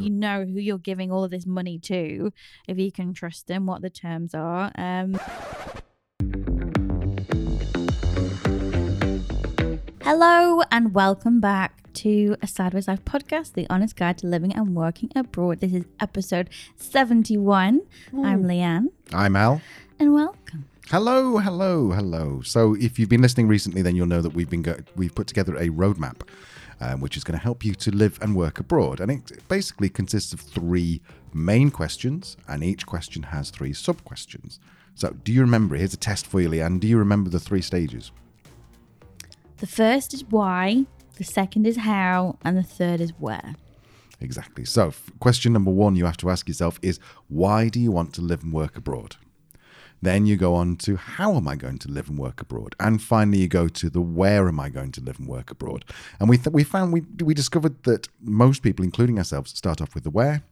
you know who you're giving all of this money to, if you can trust them, what the terms are. Um, Hello and welcome back to a Sideways Life podcast, the honest guide to living and working abroad. This is episode 71. I'm Leanne, I'm Al. and welcome. Hello, hello, hello. So, if you've been listening recently, then you'll know that we've been go- we've put together a roadmap, um, which is going to help you to live and work abroad. And it basically consists of three main questions, and each question has three sub questions. So, do you remember? Here's a test for you, Leanne. Do you remember the three stages? The first is why, the second is how, and the third is where. Exactly. So, question number one you have to ask yourself is why do you want to live and work abroad? Then you go on to how am I going to live and work abroad? And finally, you go to the where am I going to live and work abroad? And we, th- we found, we, we discovered that most people, including ourselves, start off with the where.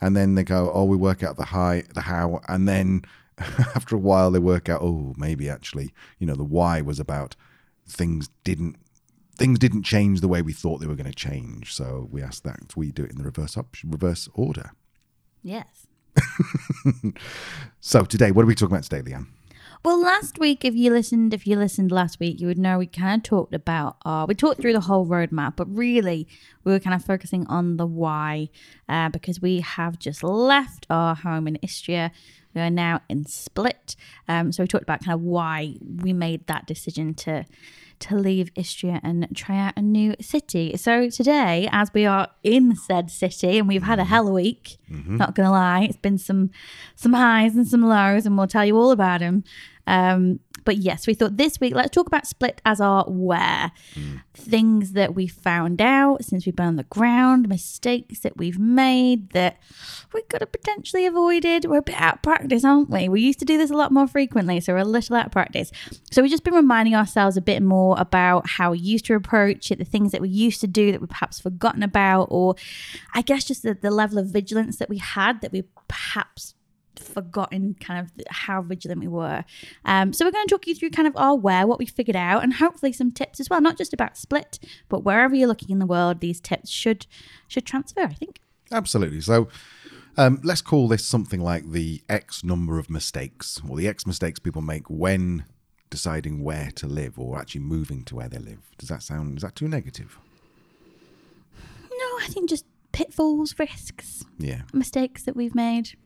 And then they go, oh, we work out the high, the how. And then after a while, they work out, oh, maybe actually, you know, the why was about things didn't things didn't change the way we thought they were going to change. So we asked that we do it in the reverse reverse order. Yes. So today, what are we talking about today, Leanne? Well, last week, if you listened, if you listened last week, you would know we kind of talked about, uh, we talked through the whole roadmap, but really we were kind of focusing on the why uh, because we have just left our home in Istria. We are now in Split. Um, so we talked about kind of why we made that decision to to leave Istria and try out a new city. So today, as we are in said city and we've had a hell of a week, not gonna lie, it's been some some highs and some lows, and we'll tell you all about them. Um, but yes, we thought this week let's talk about Split as our where things that we found out since we've been on the ground, mistakes that we've made that we could have potentially avoided. We're a bit out of practice, aren't we? We used to do this a lot more frequently, so we're a little out of practice. So we've just been reminding ourselves a bit more about how we used to approach it, the things that we used to do that we've perhaps forgotten about, or I guess just the, the level of vigilance that we had that we perhaps forgotten kind of how vigilant we were. Um, so we're going to talk you through kind of our where, what we figured out, and hopefully some tips as well, not just about split, but wherever you're looking in the world, these tips should should transfer. I think. Absolutely. So um, let's call this something like the X number of mistakes, or the X mistakes people make when deciding where to live or actually moving to where they live. Does that sound? Is that too negative? No, I think just pitfalls, risks, Yeah. mistakes that we've made.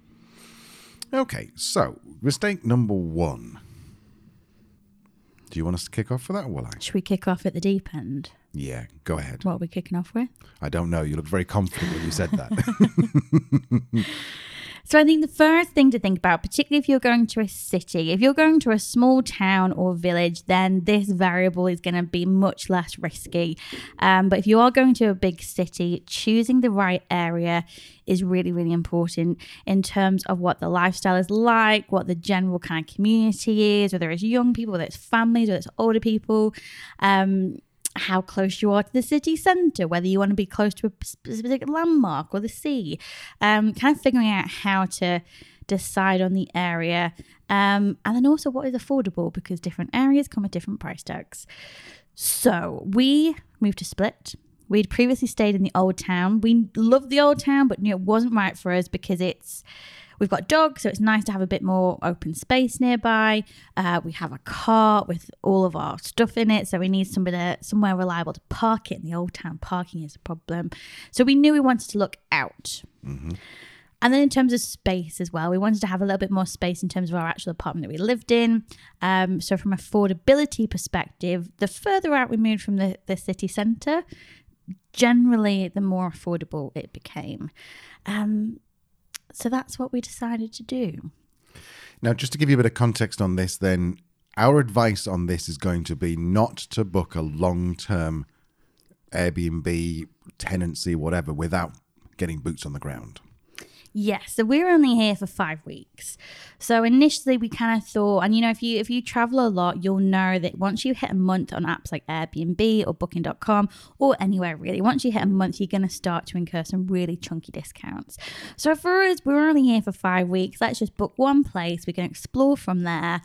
Okay. So mistake number one. Do you want us to kick off for that, or will I? Should we kick off at the deep end? Yeah. Go ahead. What are we kicking off with? I don't know. You look very confident when you said that. So I think the first thing to think about, particularly if you're going to a city, if you're going to a small town or village, then this variable is going to be much less risky. Um, but if you are going to a big city, choosing the right area is really, really important in terms of what the lifestyle is like, what the general kind of community is, whether it's young people, whether it's families, whether it's older people. Um, how close you are to the city centre, whether you want to be close to a specific landmark or the sea, um, kind of figuring out how to decide on the area, um, and then also what is affordable because different areas come with different price tags. So we moved to Split. We'd previously stayed in the old town. We loved the old town, but knew it wasn't right for us because it's we've got dogs, so it's nice to have a bit more open space nearby. Uh, we have a car with all of our stuff in it, so we need somewhere somewhere reliable to park it. In the old town, parking is a problem. So we knew we wanted to look out. And then in terms of space as well, we wanted to have a little bit more space in terms of our actual apartment that we lived in. Um, so from affordability perspective, the further out we moved from the, the city centre, generally the more affordable it became. Um, so that's what we decided to do. Now, just to give you a bit of context on this, then our advice on this is going to be not to book a long term Airbnb, tenancy, whatever, without getting boots on the ground. Yes, so we're only here for five weeks. So initially we kind of thought, and you know, if you if you travel a lot, you'll know that once you hit a month on apps like Airbnb or Booking.com or anywhere really, once you hit a month, you're going to start to incur some really chunky discounts. So for us, we're only here for five weeks. Let's just book one place. We can explore from there,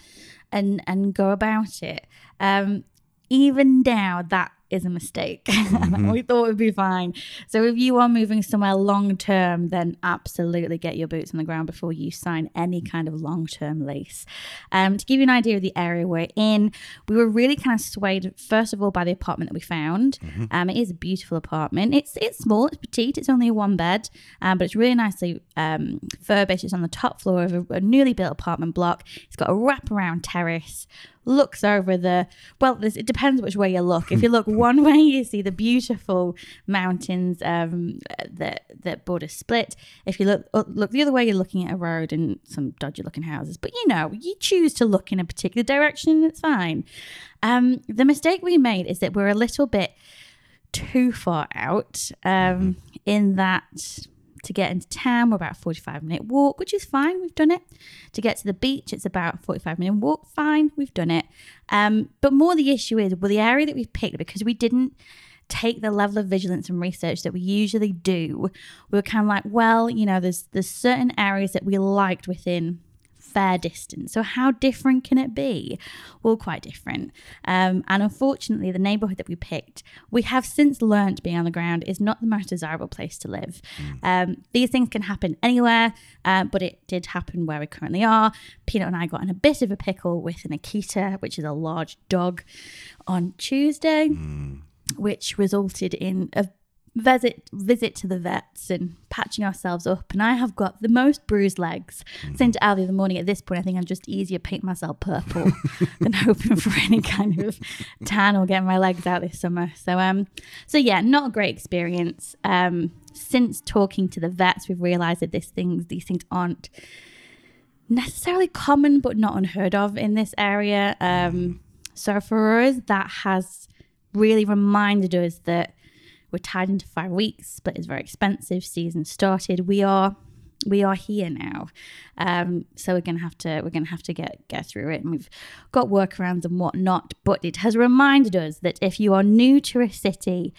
and and go about it. Um, even now, that is a mistake. we thought it'd be fine. So if you are moving somewhere long term, then absolutely get your boots on the ground before you sign any kind of long term lease. Um, to give you an idea of the area we're in, we were really kind of swayed first of all by the apartment that we found. Um, it is a beautiful apartment. It's it's small, it's petite, it's only a one bed, um, but it's really nicely um, furbished. It's on the top floor of a, a newly built apartment block. It's got a wraparound terrace looks over the well this, it depends which way you look. If you look one way you see the beautiful mountains um, that that border split. If you look look the other way you're looking at a road and some dodgy looking houses. But you know you choose to look in a particular direction and it's fine. Um, the mistake we made is that we're a little bit too far out um, in that to get into town, we're about a 45 minute walk, which is fine. We've done it. To get to the beach, it's about a 45 minute walk. Fine. We've done it. Um, but more the issue is, well, the area that we've picked, because we didn't take the level of vigilance and research that we usually do, we were kind of like, well, you know, there's, there's certain areas that we liked within fair distance. So, how different can it be? Well, quite different. Um, and unfortunately, the neighborhood that we picked, we have since learned being on the ground is not the most desirable place to live. Um, these things can happen anywhere, uh, but it did happen where we currently are. Peanut and I got in a bit of a pickle with an Akita, which is a large dog, on Tuesday, which resulted in a visit visit to the vets and patching ourselves up and I have got the most bruised legs. Saying to Al the other morning at this point I think I'm just easier paint myself purple than hoping for any kind of tan or getting my legs out this summer. So um so yeah, not a great experience. Um since talking to the vets we've realized that these things these things aren't necessarily common but not unheard of in this area. Um so for us that has really reminded us that we're tied into five weeks. Split is very expensive. Season started. We are we are here now, um, so we're gonna have to we're gonna have to get get through it, and we've got workarounds and whatnot. But it has reminded us that if you are new to a city,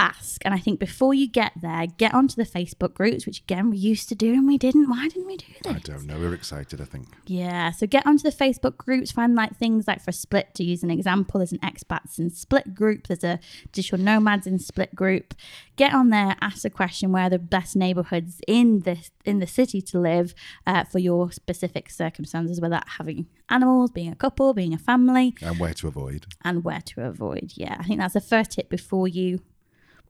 ask. And I think before you get there, get onto the Facebook groups, which again we used to do and we didn't. Why didn't we do this? I don't know. We're excited, I think. Yeah, so get onto the Facebook groups, find like things like for Split to use an example. There's an expats in Split group, there's a digital nomads in Split group. Get on there, ask the question where are the best neighborhoods in this in the city to live uh, for your specific circumstances, whether having animals, being a couple, being a family, And where to avoid. and where to avoid. Yeah, I think that's the first tip before you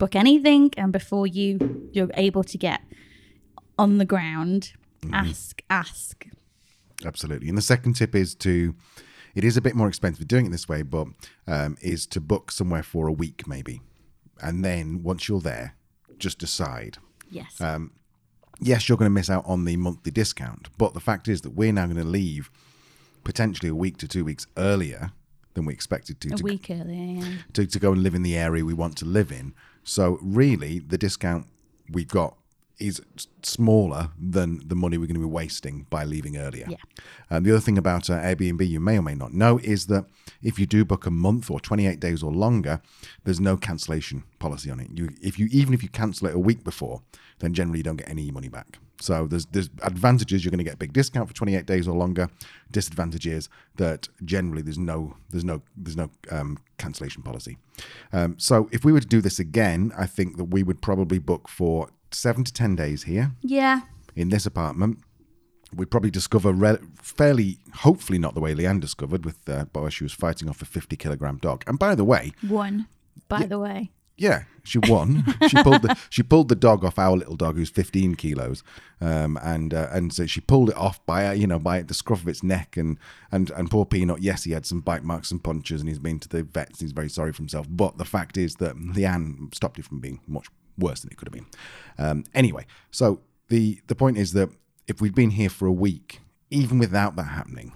book anything and before you you're able to get on the ground. Ask, ask. Absolutely. And the second tip is to, it is a bit more expensive doing it this way, but um, is to book somewhere for a week maybe. And then once you're there, just decide. Yes. Yes, you're going to miss out on the monthly discount, but the fact is that we're now going to leave potentially a week to two weeks earlier than we expected to a to, week earlier. Yeah. to, to go and live in the area we want to live in. So really, the discount we've got is smaller than the money we're going to be wasting by leaving earlier. Yeah. And the other thing about uh, Airbnb you may or may not know is that if you do book a month or 28 days or longer, there's no cancellation policy on it. You, if you even if you cancel it a week before, then generally you don't get any money back. So there's there's advantages you're going to get a big discount for 28 days or longer. Disadvantage is that generally there's no there's no there's no um, cancellation policy. Um, so if we were to do this again, I think that we would probably book for seven to ten days here Yeah. in this apartment. We'd probably discover re- fairly, hopefully not the way Leanne discovered with uh, Boa. She was fighting off a 50 kilogram dog. And by the way, One, by the way. yeah, she won. she pulled the she pulled the dog off our little dog who's 15 kilos, um, and uh, and so she pulled it off by uh, you know by the scruff of its neck and and and poor Peanut. Yes, he had some bite marks and punches, and he's been to the vets. And he's very sorry for himself. But the fact is that Leanne stopped it from being much worse than it could have been. Um, anyway, so the the point is that if we'd been here for a week, even without that happening,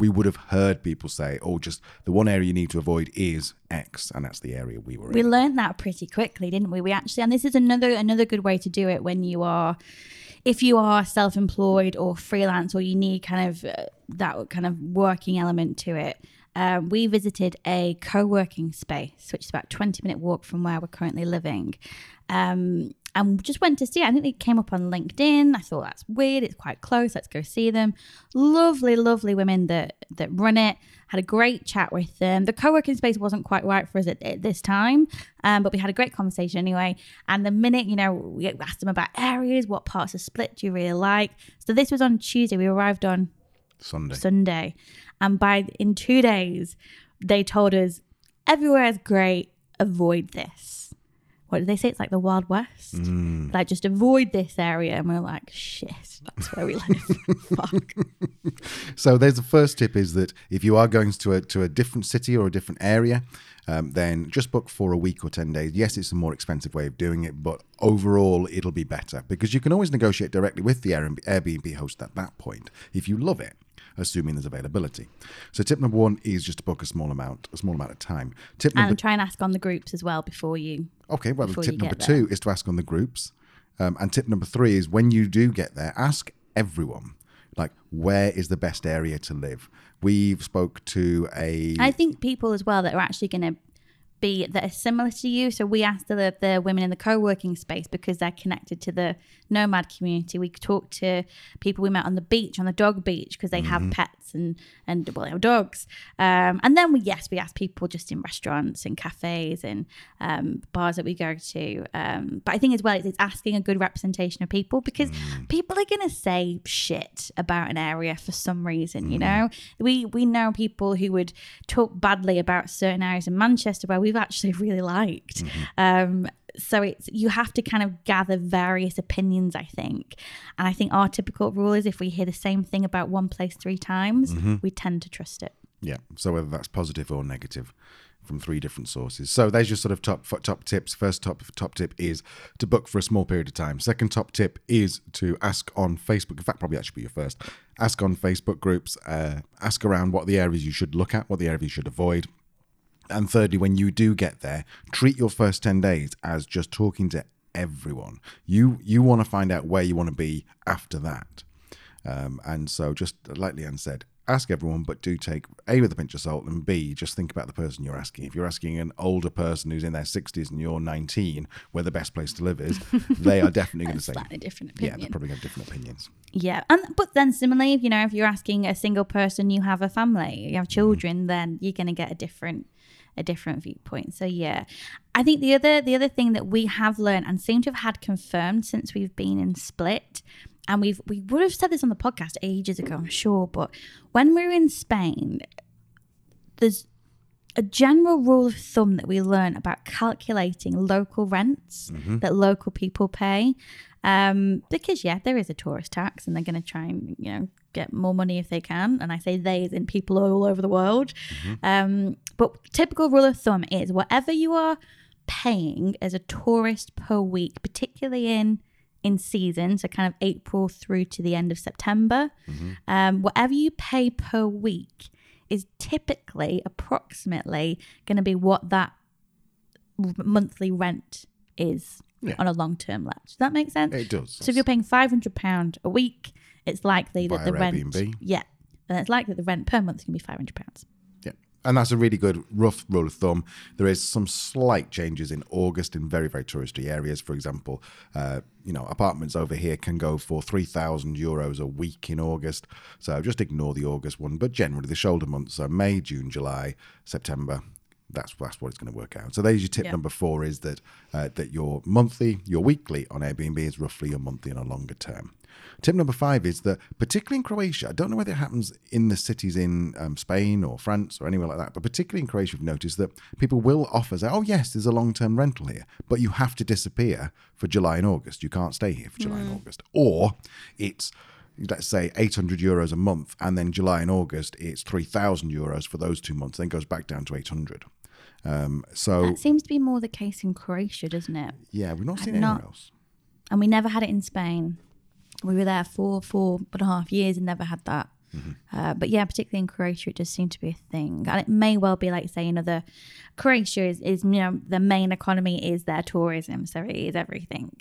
we would have heard people say, "Oh, just the one area you need to avoid is X," and that's the area we were We in. learned that pretty quickly, didn't we? We actually, and this is another another good way to do it when you are, if you are self-employed or freelance, or you need kind of uh, that kind of working element to it. Um, we visited a co-working space, which is about twenty-minute walk from where we're currently living. Um, and just went to see it. I think they came up on LinkedIn. I thought that's weird. It's quite close. Let's go see them. Lovely, lovely women that that run it. Had a great chat with them. The co-working space wasn't quite right for us at, at this time, um, but we had a great conversation anyway. And the minute, you know, we asked them about areas, what parts of Split do you really like? So this was on Tuesday. We arrived on Sunday. Sunday, and by in two days, they told us everywhere is great. Avoid this. What did they say? It's like the Wild West. Mm. Like just avoid this area, and we're like, shit, that's where we live. Fuck. So there's the first tip is that if you are going to a to a different city or a different area, um, then just book for a week or ten days. Yes, it's a more expensive way of doing it, but overall it'll be better because you can always negotiate directly with the Airbnb host at that point if you love it. Assuming there's availability. So tip number one is just to book a small amount, a small amount of time. Tip number And try and ask on the groups as well before you. Okay, well, tip number two is to ask on the groups. Um, and tip number three is when you do get there, ask everyone, like, where is the best area to live? We've spoke to a. I think people as well that are actually going to be that are similar to you. So we asked the the women in the co-working space because they're connected to the nomad community. We talked to people we met on the beach, on the dog beach, because they have pets and and well, they have dogs. Um, and then we yes, we asked people just in restaurants and cafes and um, bars that we go to. Um, but I think as well, it's, it's asking a good representation of people because people are going to say shit about an area for some reason. You know, we we know people who would talk badly about certain areas in Manchester where we've actually really liked. Um, so it's you have to kind of gather various opinions, I think. And I think our typical rule is if we hear the same thing about one place three times, we tend to trust it. Yeah. So whether that's positive or negative from three different sources. So there's your sort of top top tips. First top top tip is to book for a small period of time. Second top tip is to ask on Facebook. In fact, probably that should be your first. Ask on Facebook groups. Uh, ask around what the areas you should look at, what the areas you should avoid. And thirdly, when you do get there, treat your first 10 days as just talking to everyone. You you want to find out where you want to be after that. Um, and so, just like Leanne said, ask everyone, but do take A with a pinch of salt, and B, just think about the person you're asking. If you're asking an older person who's in their 60s and you're 19, where the best place to live is, they are definitely going to say, Slightly different yeah, they're probably going to have different opinions. Yeah, and but then similarly, if you know, if you're asking a single person, you have a family, you have children, then you're going to get a different a different viewpoint. So yeah, I think the other the other thing that we have learned and seem to have had confirmed since we've been in Split, and we've we would have said this on the podcast ages ago, I'm sure, but when we're in Spain, there's a general rule of thumb that we learn about calculating local rents mm-hmm. that local people pay. Um, because yeah, there is a tourist tax, and they're going to try and you know get more money if they can. And I say they as in people all over the world. Um, but typical rule of thumb is whatever you are paying as a tourist per week, particularly in in season, so kind of April through to the end of September, um, whatever you pay per week is typically approximately going to be what that monthly rent is Yeah. on a long term let. Does that make sense? It does. So if you're paying five hundred pound a week, it's likely that Via the rent, Airbnb. yeah, and it's likely that the rent per month is going to be five hundred pounds. Yeah. And that's a really good rough rule of thumb. There is some slight changes in August in very, very touristy areas. For example, uh, you know, apartments over here can go for 3,000 euros a week in August. So just ignore the August one. But generally, the shoulder months are May, June, July, September. That's that's what it's going to work out. So there's your tip Yeah. number four is that uh, that your monthly, your weekly on Airbnb is roughly your monthly on a longer term. Tip number five is that, particularly in Croatia, I don't know whether it happens in the cities in um, Spain or France or anywhere like that, but particularly in Croatia, we've noticed that people will offer, say, oh, yes, there's a long term rental here, but you have to disappear for July and August. You can't stay here for July and August. Or it's, let's say, 800 euros a month, and then July and August, it's 3,000 euros for those two months, then goes back down to 800. Um, so, That seems to be more the case in Croatia, doesn't it? yeah, we've not seen it anywhere else. And we never had it in Spain. We were there for four and a half years and never had that. Uh, but yeah, particularly in Croatia, it does seem to be a thing, and it may well be like say another. Croatia is, is you know the main economy is their tourism, so it is everything.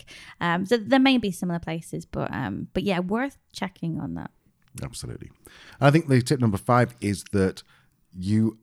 Um, so there may be similar places, but um, but yeah, worth checking on that. Absolutely. I think the tip number five is that you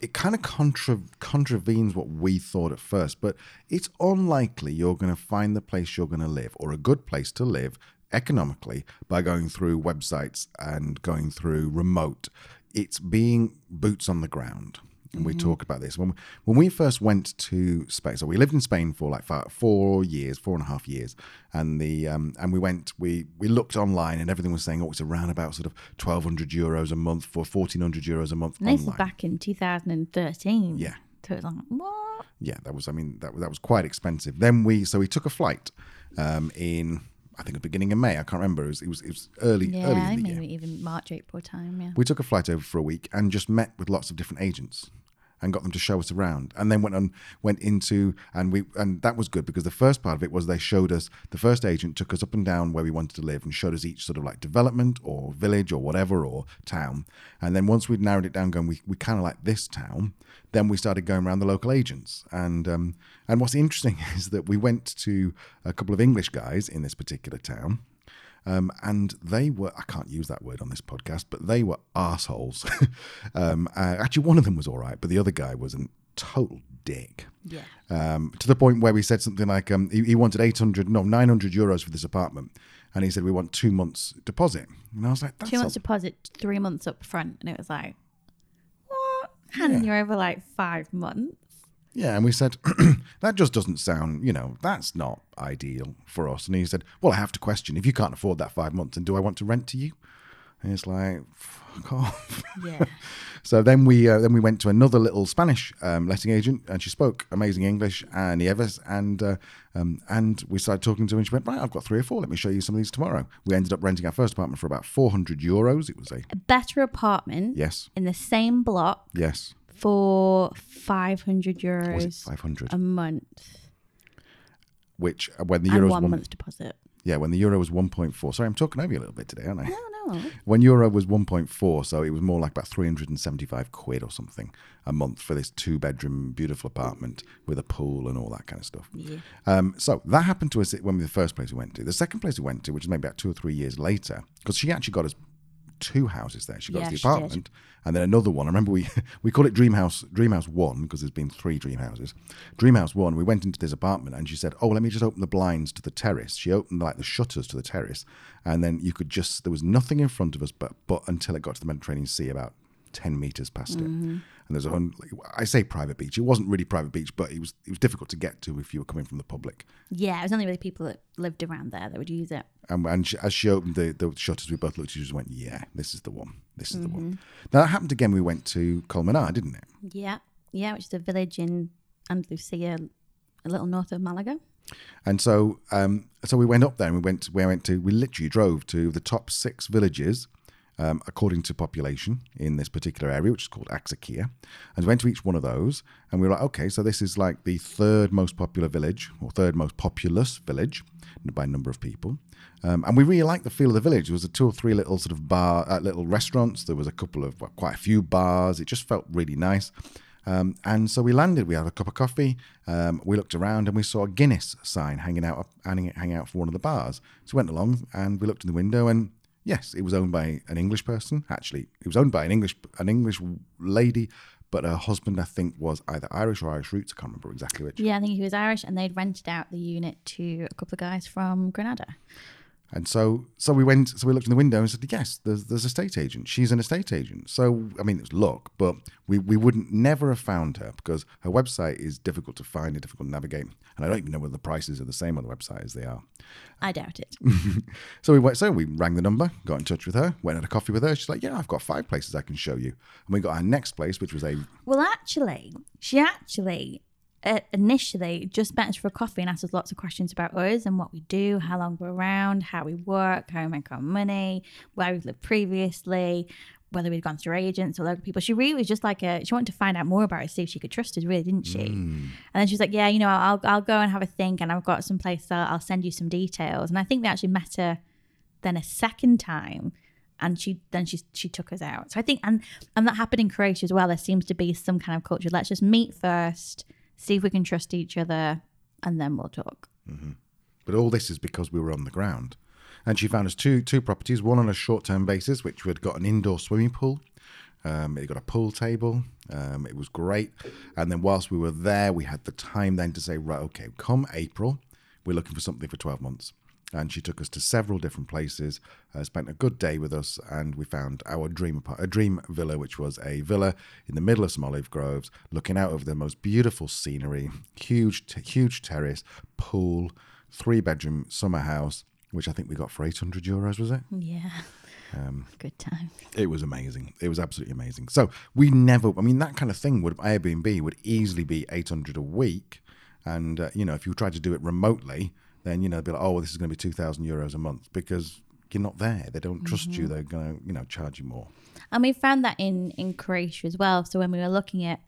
it kind of contra- contravenes what we thought at first, but it's unlikely you're going to find the place you're going to live or a good place to live economically by going through websites and going through remote. It's being boots on the ground. And we talk about this when we, when we first went to Spain. So we lived in Spain for like five, four years, four and a half years, and the um, and we went. We we looked online, and everything was saying, oh, it's around about sort of twelve hundred euros a month for fourteen hundred euros a month And this is back in 2013. Yeah. So it's like, what? yeah, that was. I mean, that that was quite expensive. Then we so we took a flight um, in I think the beginning of May. I can't remember. It was it was, it was early Yeah, early in the think year. maybe even March, April time. Yeah. We took a flight over for a week and just met with lots of different agents and got them to show us around and then went on went into and we and that was good because the first part of it was they showed us the first agent took us up and down where we wanted to live and showed us each sort of like development or village or whatever or town. And then once we'd narrowed it down going we, we kind of like this town then we started going around the local agents. And um and what's interesting is that we went to a couple of english guys in this particular town um, and they were, I can't use that word on this podcast, but they were assholes. um, uh, actually, one of them was all right, but the other guy was a total dick. Yeah. Um, to the point where we said something like um, he, he wanted 800, no, 900 euros for this apartment. And he said, we want two months deposit. And I was like, that's Two months deposit, three months up front. And it was like, what? Handing you're over like five months. Yeah, and we said that just doesn't sound, you know, that's not ideal for us. And he said, "Well, I have to question if you can't afford that five months, and do I want to rent to you?" And it's like, fuck off. Yeah. so then we uh, then we went to another little Spanish um, letting agent, and she spoke amazing English and Nieves, and uh, um, and we started talking to her, and she went, "Right, I've got three or four. Let me show you some of these tomorrow." We ended up renting our first apartment for about four hundred euros. It was a a better apartment yes, in the same block yes, for 500 euros five hundred? a month Which uh, when the and euro was one one, month's deposit. yeah, when the euro was one point four. Sorry, I'm talking over you a little bit today, aren't I? No, no. When euro was 1.4, so it was more like about 375 quid or something a month for this two bedroom, beautiful apartment with a pool and all that kind of stuff. Yeah. Um, so that happened to us when we the first place we went to. The second place we went to, which is maybe about two or three years later, because she actually got us two houses there. She got Yeah, the apartment and then another one. I remember we we call it Dream House Dream House One because there's been three Dream Houses. Dream House One. We went into this apartment and she said, "Oh, let me just open the blinds to the terrace." She opened like the shutters to the terrace, and then you could just there was nothing in front of us, but but until it got to the Mediterranean Sea about. 10 meters past Mm-hmm. it and there's a hun- I say private beach it wasn't really private beach but it was it was difficult to get to if you were coming from the public Yeah, it was only really people that lived around there that would use it. and, and she, as she opened the, the shutters, we both looked at each other and went, Yeah, this is the one. This is the Mm-hmm. one. Now, that happened again. We went to Colmenar, didn't it? Yeah. Yeah, which is a village in Andalusia, a little north of Malaga. And so um, so we went up there and we went, we went to, we literally drove to the top six villages um, according to population in this particular area, which is called Axarquía. And we went to each one of those and we were like, okay, so this is like the third most popular village or third most populous village by number of people. Um, and we really liked the feel of the village. There was a two or three little sort of bar, uh, little restaurants. There was a couple of well, quite a few bars. It just felt really nice. Um, and so we landed. We had a cup of coffee. Um, we looked around and we saw a Guinness sign hanging out, hanging, hanging out for one of the bars. So we went along and we looked in the window and yes, it was owned by an English person. Actually, it was owned by an English an English lady, but her husband I think was either Irish or Irish roots. I can't remember exactly which. Yeah, I think he was Irish, and they'd rented out the unit to a couple of guys from Granada. And so, so we went. So we looked in the window and said, "Yes, there's there's a estate agent. She's an estate agent." So I mean, it was luck, but we we wouldn't never have found her because her website is difficult to find and difficult to navigate, and I don't even know whether the prices are the same on the website as they are. I doubt it. So we went. So we rang the number, got in touch with her, went had a coffee with her. She's like, "Yeah, I've got five places I can show you." And we got our next place, which was a Well, actually, she actually Uh, initially just met us for a coffee and asked us lots of questions about us and what we do, how long we're around, how we work, how we make our money, where we've lived previously, whether we'd gone through agents or local people. She really was just like a, she wanted to find out more about us, see if she could trust us, really, didn't she? Hmm. And then she was like, yeah, you know, I'll, I'll go and have a think and I've got some place, I'll, I'll send you some details. And I think we actually met her then a second time and she then she she took us out so i think and and that happened in croatia as well there seems to be some kind of culture let's just meet first see if we can trust each other and then we'll talk But all this is because we were on the ground. And she found us two two properties, one on a short term basis, which we'd got an indoor swimming pool, Um, it got a pool table. Um, it was great. And then whilst we were there, we had the time then to say, right, okay, come April, we're looking for something for 12 months. And she took us to several different places, uh, spent a good day with us, and we found our dream apart- a dream villa, which was a villa in the middle of some olive groves, looking out over the most beautiful scenery, huge, t- huge terrace, pool, three bedroom summer house, which I think we got for 800 euros, was it? Yeah. Good time. It was amazing. It was absolutely amazing. So we never, I mean, that kind of thing would Airbnb would easily be 800 a week. And, uh, you know, if you tried to do it remotely, then, you know, they'll be like, oh, well, this is going to be 2,000 euros a month because you're not there. They don't trust you. Mm-hmm. They're going to, you know, charge you more. And we found that in in Croatia as well. So when we were looking at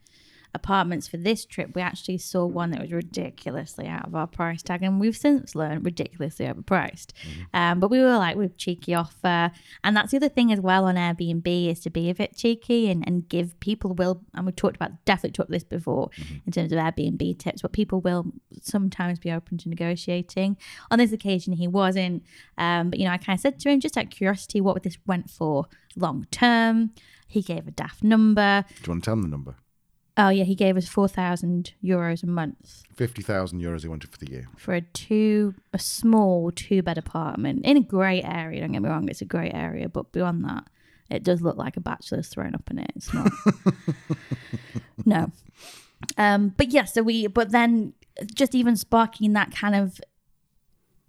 apartments for this trip, we actually saw one that was ridiculously out of our price tag, and we've since learned ridiculously overpriced. Um, but we were like with cheeky offer, and that's the other thing as well on Airbnb is to be a bit cheeky and, and give people will. And we talked about definitely talked this before in terms of Airbnb tips, but people will sometimes be open to negotiating. On this occasion, he wasn't. Um, but you know, I kind of said to him just out of curiosity, what would this went for long term? He gave a daft number. Do you want to tell them the number? Oh yeah, he gave us four thousand euros a month 50,000 euros he wanted for the year. for a two a small two bed apartment in a great area. Don't get me wrong, it's a great area, but beyond that, it does look like a bachelor's thrown up in it. It's not. no. Um, but yeah, so we but then just even sparking that kind of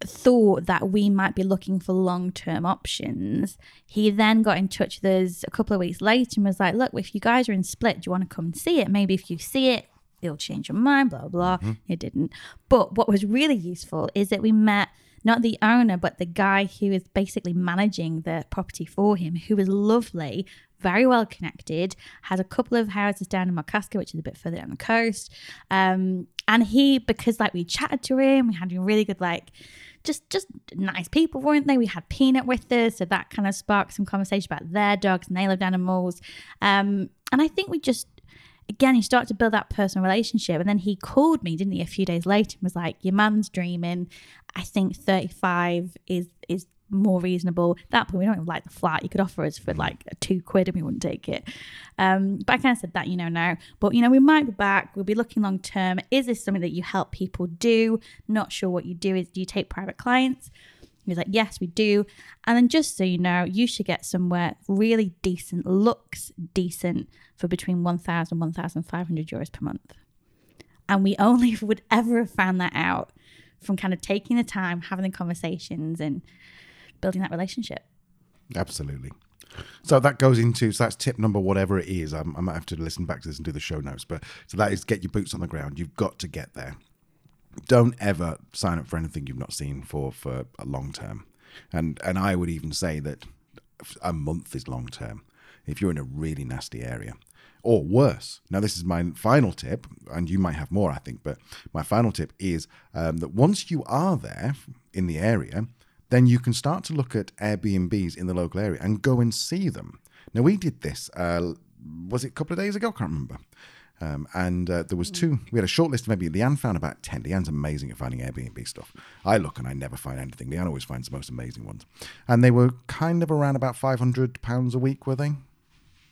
thought that we might be looking for long term options, he then got in touch with us a couple of weeks later and was like, Look, if you guys are in Split, do you want to come and see it? Maybe if you see it, it'll change your mind, blah, blah, blah. It didn't. But what was really useful is that we met not the owner, but the guy who is basically managing the property for him, who was lovely, very well connected, has a couple of houses down in Makarska, which is a bit further down the coast. Um, and he, because like we chatted to him, we had a really good like just just nice people, weren't they? We had Peanut with us, so that kind of sparked some conversation about their dogs and they lived animals. Um, and I think we just again, you start to build that personal relationship. And then he called me, didn't he, a few days later and was like, Your man's dreaming. I think 35 is is more reasonable. At that point, we don't even like the flat. You could offer us for like two quid and we wouldn't take it. Um, but I kind of said that, you know, now. But, you know, we might be back. We'll be looking long term. Is this something that you help people do? Not sure what you do. Is do you take private clients? He was like, Yes, we do. And then just so you know, you should get somewhere really decent, looks decent for between 1,000 and 1,500 euros per month. And we only would ever have found that out from kind of taking the time, having the conversations, and building that relationship. Absolutely. So that goes into so that's tip number whatever it is. I'm, I might have to listen back to this and do the show notes, but so that is get your boots on the ground. You've got to get there. Don't ever sign up for anything you've not seen for for a long term, and and I would even say that a month is long term if you're in a really nasty area. Or worse. Now, this is my final tip, and you might have more, I think, but my final tip is um, that once you are there in the area, then you can start to look at Airbnbs in the local area and go and see them. Now, we did this, uh, was it a couple of days ago? I can't remember. Um, and uh, there was two. We had a short list. Maybe Leanne found about ten. Leanne's amazing at finding Airbnb stuff. I look and I never find anything. Leanne always finds the most amazing ones. And they were kind of around about five hundred pounds a week, were they?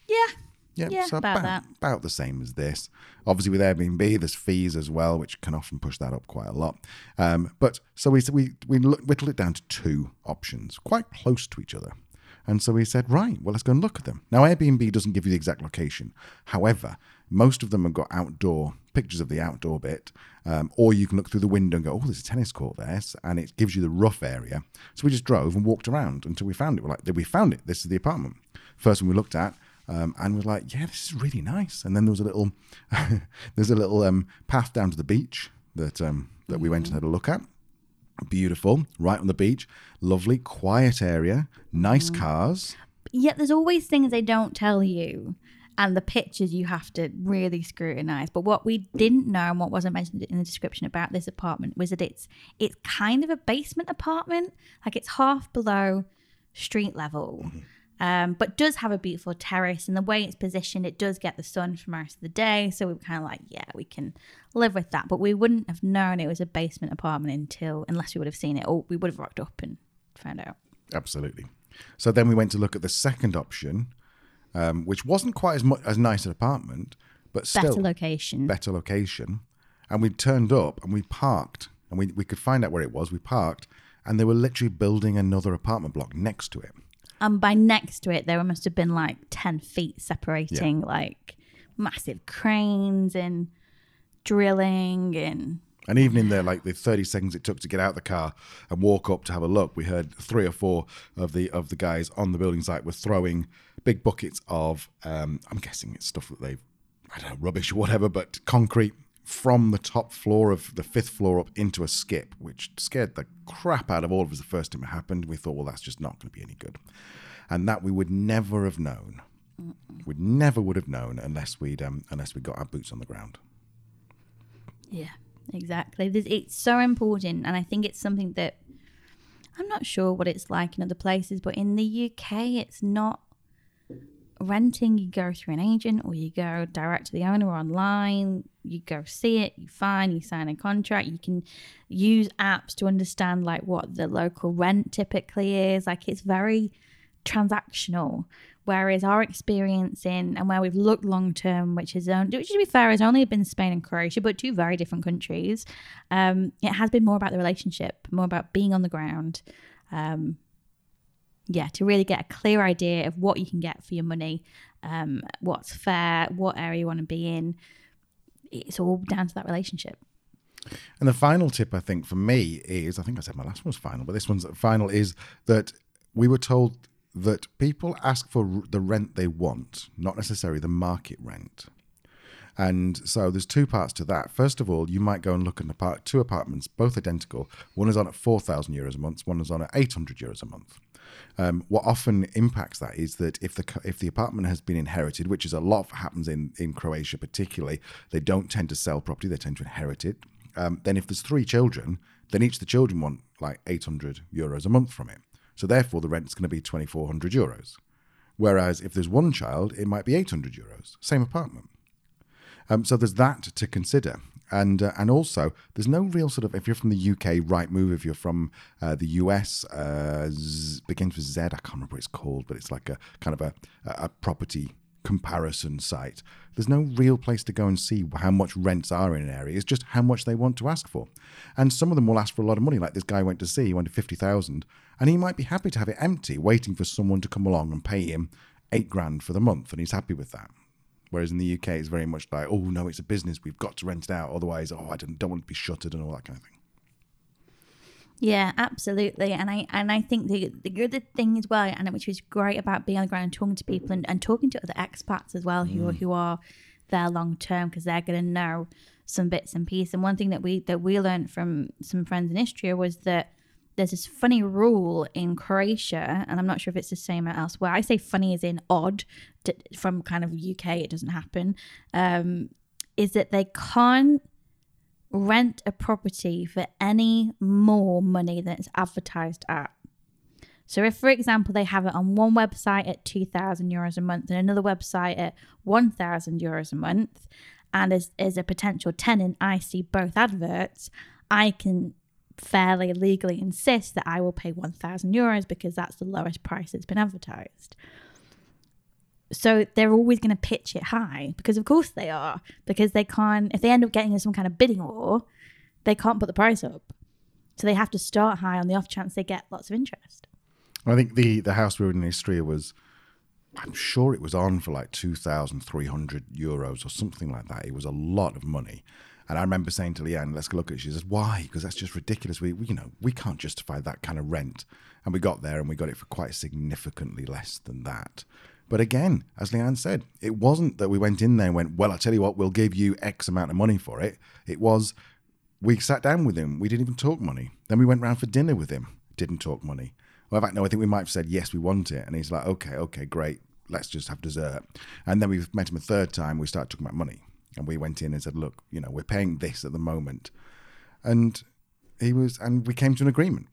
Yeah. Yeah, Yeah, so about about, that. about the same as this. Obviously, with Airbnb, there's fees as well, which can often push that up quite a lot. Um, but so we we we look- whittled it down to two options, quite close to each other. And so we said, right, well, let's go and look at them. Now, Airbnb doesn't give you the exact location. However, most of them have got outdoor pictures of the outdoor bit, um, or you can look through the window and go, oh, there's a tennis court there, and it gives you the rough area. So we just drove and walked around until we found it. We're like, we found it. This is the apartment. First one we looked at, um, and was like, yeah, this is really nice. And then there was a little, there's a little um, path down to the beach that um, that we went and had a look at. Beautiful, right on the beach, lovely, quiet area, nice cars. Yet there's always things they don't tell you. And the pictures you have to really scrutinize. But what we didn't know and what wasn't mentioned in the description about this apartment was that it's it's kind of a basement apartment. Like it's half below street level. Um, but does have a beautiful terrace and the way it's positioned, it does get the sun for most of the day. So we were kind of like, yeah, we can live with that. But we wouldn't have known it was a basement apartment until unless we would have seen it or we would have rocked up and found out. Absolutely. So then we went to look at the second option, um, which wasn't quite as much as nice an apartment, but still Better location. better location. And we turned up and we parked, and we we could find out where it was. We parked, and they were literally building another apartment block next to it. And by next to it, there must have been like 10 feet separating, like massive cranes and drilling and And even in there, like the thirty seconds it took to get out the car and walk up to have a look, we heard three or four of the of the guys on the building site were throwing big buckets of, um, I'm guessing it's stuff that they've, I don't know, rubbish or whatever, but concrete from the top floor of the fifth floor up into a skip, which scared the crap out of all of us the first time it happened. We thought, well, that's just not going to be any good, and that we would never have known. We never would have known unless we'd um, unless we got our boots on the ground. Yeah, exactly. There's, it's so important, and I think it's something that I'm not sure what it's like in other places, but in the UK, it's not renting. You go through an agent, or you go direct to the owner online. You go see it, you find, you sign a contract. You can use apps to understand like what the local rent typically is. Like it's very transactional. Whereas our experience in and where we've looked long term, which is on, which to be fair has only been Spain and Croatia, but two very different countries. Um, it has been more about the relationship, more about being on the ground. Um, yeah, to really get a clear idea of what you can get for your money, um, what's fair, what area you want to be in. It's all down to that relationship. And the final tip, I think, for me is I think I said my last one was final, but this one's final is that we were told that people ask for the rent they want, not necessarily the market rent. And so there's two parts to that. First of all, you might go and look at two apartments, both identical. One is on at 4,000 euros a month, one is on at 800 euros a month. Um, what often impacts that is that if the if the apartment has been inherited, which is a lot happens in in Croatia particularly, they don't tend to sell property; they tend to inherit it. Um, then if there's three children, then each of the children want like 800 euros a month from it. So therefore, the rent's going to be 2,400 euros. Whereas if there's one child, it might be 800 euros, same apartment. Um, so there's that to consider, and uh, and also there's no real sort of if you're from the UK, Rightmove. If you're from uh, the US, uh, Z, begins with Z. I can't remember what it's called, but it's like a kind of a a property comparison site. There's no real place to go and see how much rents are in an area. It's just how much they want to ask for, and some of them will ask for a lot of money. Like this guy went to see, he wanted fifty thousand, and he might be happy to have it empty, waiting for someone to come along and pay him eight grand for the month, and he's happy with that. Whereas in the UK, it's very much like, oh no, it's a business. We've got to rent it out. Otherwise, oh, I don't, don't want to be shuttered and all that kind of thing. Yeah, absolutely. And I and I think the the other thing as well, and which was great about being on the ground and talking to people and, and talking to other expats as well who mm. who are there long term because they're going to know some bits and pieces. And one thing that we that we learned from some friends in Istria was that there's this funny rule in Croatia, and I'm not sure if it's the same elsewhere. I say funny as in odd d- from kind of UK. It doesn't happen. Um, is that they can't rent a property for any more money than it's advertised at. So, if for example they have it on one website at 2,000 euros a month and another website at 1,000 euros a month, and as, as a potential tenant, I see both adverts, I can fairly legally insist that I will pay 1,000 euros because that's the lowest price that's been advertised. So they're always going to pitch it high because, of course, they are. Because they can't, if they end up getting in some kind of bidding war, they can't put the price up. So they have to start high on the off chance they get lots of interest. I think the the house we were in Istria was, I'm sure it was on for like two thousand three hundred euros or something like that. It was a lot of money. And I remember saying to Leanne, "Let's look at it." She says, "Why? Because that's just ridiculous. We, we, you know, we can't justify that kind of rent." And we got there, and we got it for quite significantly less than that. But again, as Leanne said, it wasn't that we went in there and went, "Well, I tell you what, we'll give you X amount of money for it." It was we sat down with him. We didn't even talk money. Then we went round for dinner with him. Didn't talk money. Well, in fact, no, I think we might have said, yes, we want it. And he's like, okay, okay, great. Let's just have dessert. And then we met him a third time. We started talking about money. And we went in and said, look, you know, we're paying this at the moment. And he was, and we came to an agreement,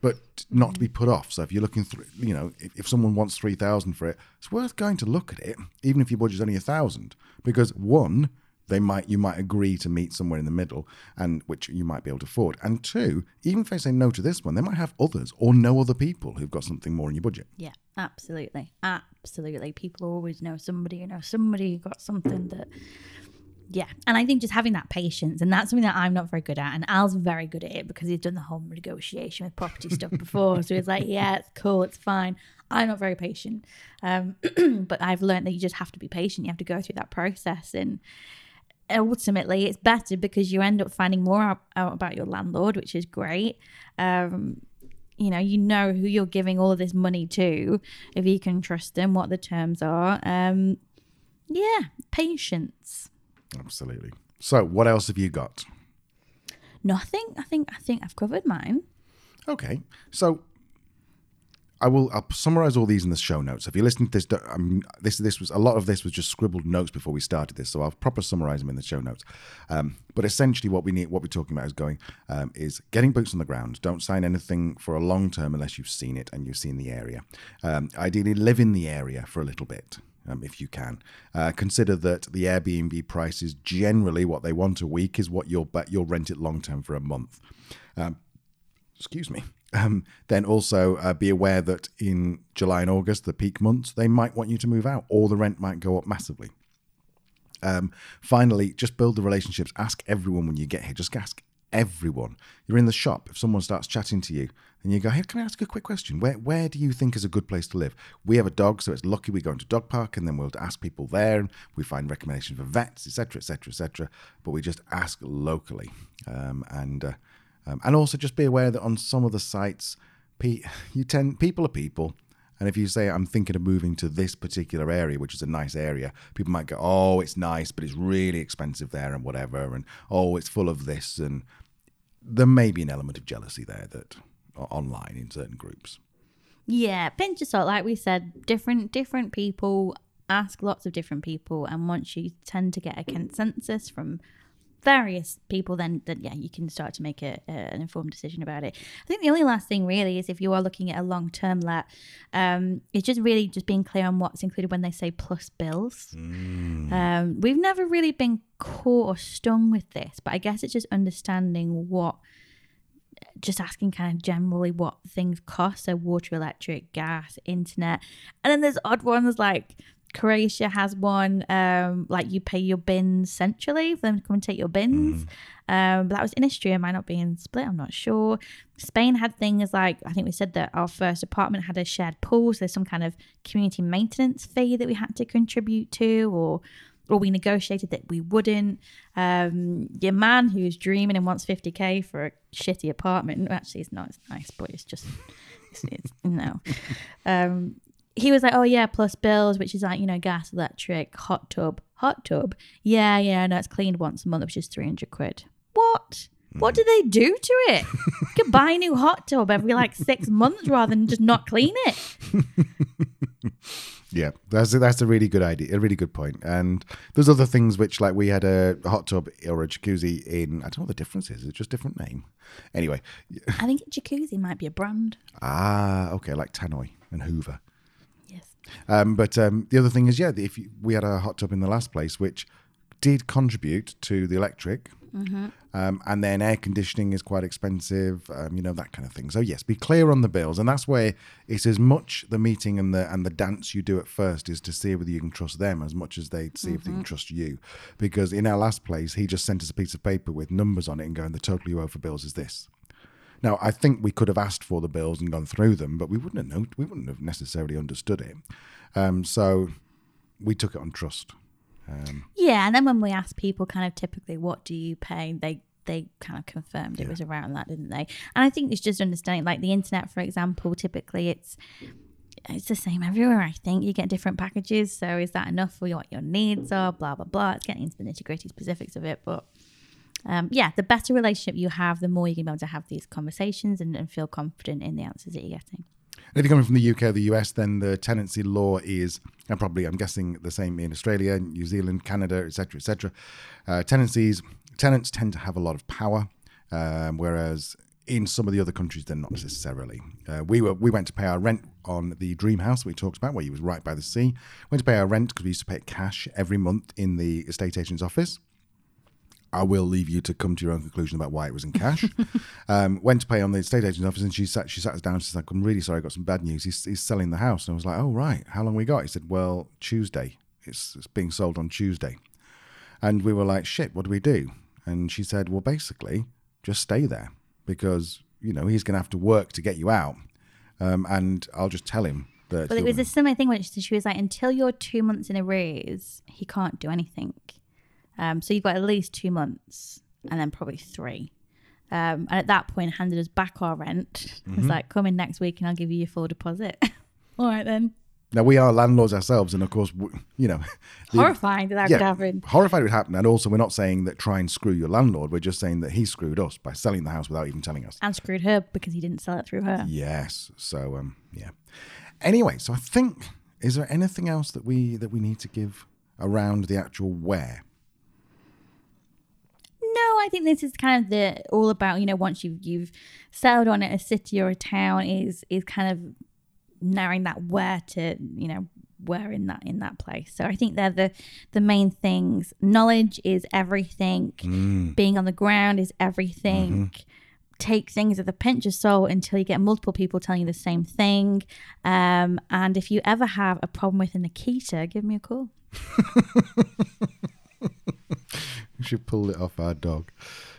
but not to be put off. So if you're looking through, you know, if, if someone wants 3,000 for it, it's worth going to look at it, even if your budget's only a thousand. Because one, they might you might agree to meet somewhere in the middle, and which you might be able to afford. And two, even if they say no to this one, they might have others or know other people who've got something more in your budget. Yeah, absolutely. Absolutely. People always know somebody, you know, somebody who got something that yeah. And I think just having that patience, and that's something that I'm not very good at. And Al's very good at it because he's done the whole negotiation with property stuff before. So he's like, yeah, it's cool, it's fine. I'm not very patient. Um, but I've learned that you just have to be patient. You have to go through that process. And ultimately, it's better because you end up finding more out, out about your landlord, which is great. Um, you know, you know who you're giving all of this money to, if you can trust them, what the terms are. Um, yeah, patience. Absolutely. So, what else have you got? Nothing. I think I think I've covered mine. Okay. So, I will. I'll summarize all these in the show notes. If you listen to this, um, this this was a lot of this was just scribbled notes before we started this, so I'll proper summarize them in the show notes. Um, but essentially, what we need, what we're talking about, is going um, is getting boots on the ground. Don't sign anything for a long term unless you've seen it and you've seen the area. Um, ideally, live in the area for a little bit um, if you can. Uh, consider that the Airbnb price is generally what they want a week is what you'll but you'll rent it long term for a month. Um, excuse me. Um, then also uh, be aware that in July and August, the peak months, they might want you to move out, or the rent might go up massively. Um, finally, just build the relationships. Ask everyone when you get here. Just ask everyone. You're in the shop. If someone starts chatting to you and you go, Hey, can I ask a quick question? Where where do you think is a good place to live? We have a dog, so it's lucky we go into dog park and then we'll ask people there and we find recommendations for vets, etc., etc., etc. But we just ask locally. Um, and uh, um, and also just be aware that on some of the sites, pe- you tend people are people. And if you say, I'm thinking of moving to this particular area, which is a nice area, people might go, oh, it's nice, but it's really expensive there and whatever. And oh, it's full of this. And there may be an element of jealousy there that online in certain groups. Yeah, pinch of salt, like we said, different different people ask lots of different people, and once you tend to get a consensus from various people, then, then yeah, you can start to make a, a, an informed decision about it. I think the only last thing really is if you are looking at a long term let, um, it's just really just being clear on what's included when they say plus bills. Mm. Um, we've never really been caught or stung with this, but I guess it's just understanding what just asking kind of generally what things cost so water electric gas internet and then there's odd ones like Croatia has one, um, like you pay your bins centrally for them to come and take your bins. Mm. Um, but that was in Istria, might not be in Split, I'm not sure. Spain had things like, I think we said that our first apartment had a shared pool, so there's some kind of community maintenance fee that we had to contribute to, or or we negotiated that we wouldn't. Um, your man who's dreaming and wants 50k for a shitty apartment, actually, it's not, it's nice, but it's just, it's, it's no. Um, he was like, "Oh yeah, plus bills, which is like you know gas, electric, hot tub, hot tub. Yeah, yeah, no, it's cleaned once a month, which is three hundred quid. What? What do they do to it? you could buy a new hot tub every like six months rather than just not clean it. yeah, that's a, that's a really good idea, a really good point. And there's other things which, like, we had a hot tub or a jacuzzi in. I don't know what the difference is. It's just different name. Anyway, I think jacuzzi might be a brand. Ah, okay, like Tannoy and Hoover. Um, but um, the other thing is, yeah, if you, we had a hot tub in the last place, which did contribute to the electric, mm-hmm. um, and then air conditioning is quite expensive, um, you know that kind of thing. So yes, be clear on the bills, and that's where it's as much the meeting and the and the dance you do at first is to see whether you can trust them as much as they see mm-hmm. if they can mm-hmm. trust you. Because in our last place, he just sent us a piece of paper with numbers on it and going, the total you owe for bills is this. Now, I think we could have asked for the bills and gone through them, but we wouldn't have known, we wouldn't have necessarily understood it. Um, so we took it on trust. Um, yeah, and then when we asked people, kind of typically, what do you pay? They they kind of confirmed yeah. it was around that, didn't they? And I think it's just understanding, like the internet, for example. Typically, it's it's the same everywhere. I think you get different packages. So is that enough for what your needs are? Blah blah blah. It's getting into the nitty gritty specifics of it, but um, yeah, the better relationship you have, the more you're going to be able to have these conversations and, and feel confident in the answers that you're getting. And if you're coming from the UK or the US, then the tenancy law is, and probably I'm guessing the same in Australia, New Zealand, Canada, etc., etc. Uh, tenancies, tenants tend to have a lot of power, um, whereas in some of the other countries they're not necessarily. Uh, we were we went to pay our rent on the dream house we talked about, where he was right by the sea. Went to pay our rent because we used to pay it cash every month in the estate agent's office. I will leave you to come to your own conclusion about why it was in cash. um, went to pay on the estate agent's office, and she sat. She sat us down. She said, "I'm really sorry. I got some bad news. He's, he's selling the house." And I was like, "Oh right. How long we got?" He said, "Well, Tuesday. It's, it's being sold on Tuesday." And we were like, "Shit. What do we do?" And she said, "Well, basically, just stay there because you know he's going to have to work to get you out, um, and I'll just tell him that." But it was a similar thing when she, she was like, until you're two months in arrears, he can't do anything. Um, so you've got at least two months and then probably three. Um, and at that point, handed us back our rent. Mm-hmm. It's like, come in next week and I'll give you your full deposit. All right then. Now we are landlords ourselves, and of course, w- you know, the- Horrifying that that could happen. horrified it would happen. And also, we're not saying that try and screw your landlord. We're just saying that he screwed us by selling the house without even telling us. And screwed her because he didn't sell it through her. Yes. So, um, yeah. Anyway, so I think is there anything else that we that we need to give around the actual where? I think this is kind of the all about you know once you've you've settled on it, a city or a town is is kind of narrowing that where to you know where in that in that place. So I think they're the the main things. Knowledge is everything. Being on the ground is everything. Take things with a pinch of salt until you get multiple people telling you the same thing. Um, and if you ever have a problem with an Akita, give me a call. We pulled it off our dog.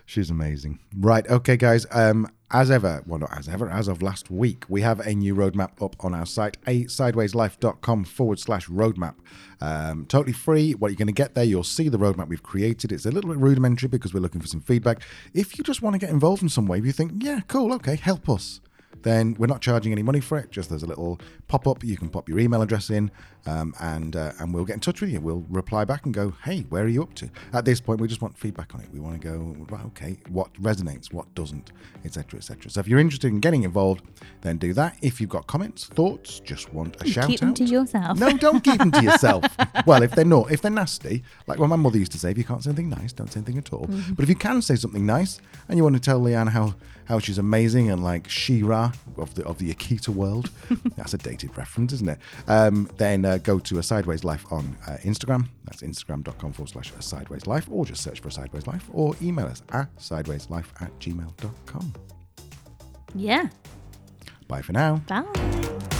She's amazing. Right. Okay, guys. Um, as ever, well, not as ever, as of last week, we have a new roadmap up on our site, a sidewayslife.com forward slash roadmap. Um, totally free. What you're going to get there, you'll see the roadmap we've created. It's a little bit rudimentary because we're looking for some feedback. If you just want to get involved in some way, if you think, yeah, cool, okay, help us then we're not charging any money for it. Just there's a little pop up. You can pop your email address in, um, and uh, and we'll get in touch with you. We'll reply back and go, hey, where are you up to? At this point, we just want feedback on it. We want to go, right, okay, what resonates, what doesn't, etc., etc. So if you're interested in getting involved, then do that. If you've got comments, thoughts, just want a shout Keep them to yourself. No, don't keep them to yourself. well, if they're not, if they're nasty, like what my mother used to say, if you can't say anything nice, don't say anything at all. Mm-hmm. But if you can say something nice and you want to tell Leanne how how she's amazing and like She-Ra of the of the Akita world, that's a dated reference, isn't it? Um, then uh, go to a Sideways Life on uh, Instagram. That's instagram.com forward slash a Sideways Life, or just search for a Sideways Life, or email us at sidewayslife at gmail.com. Yeah. Bye for now. Bye.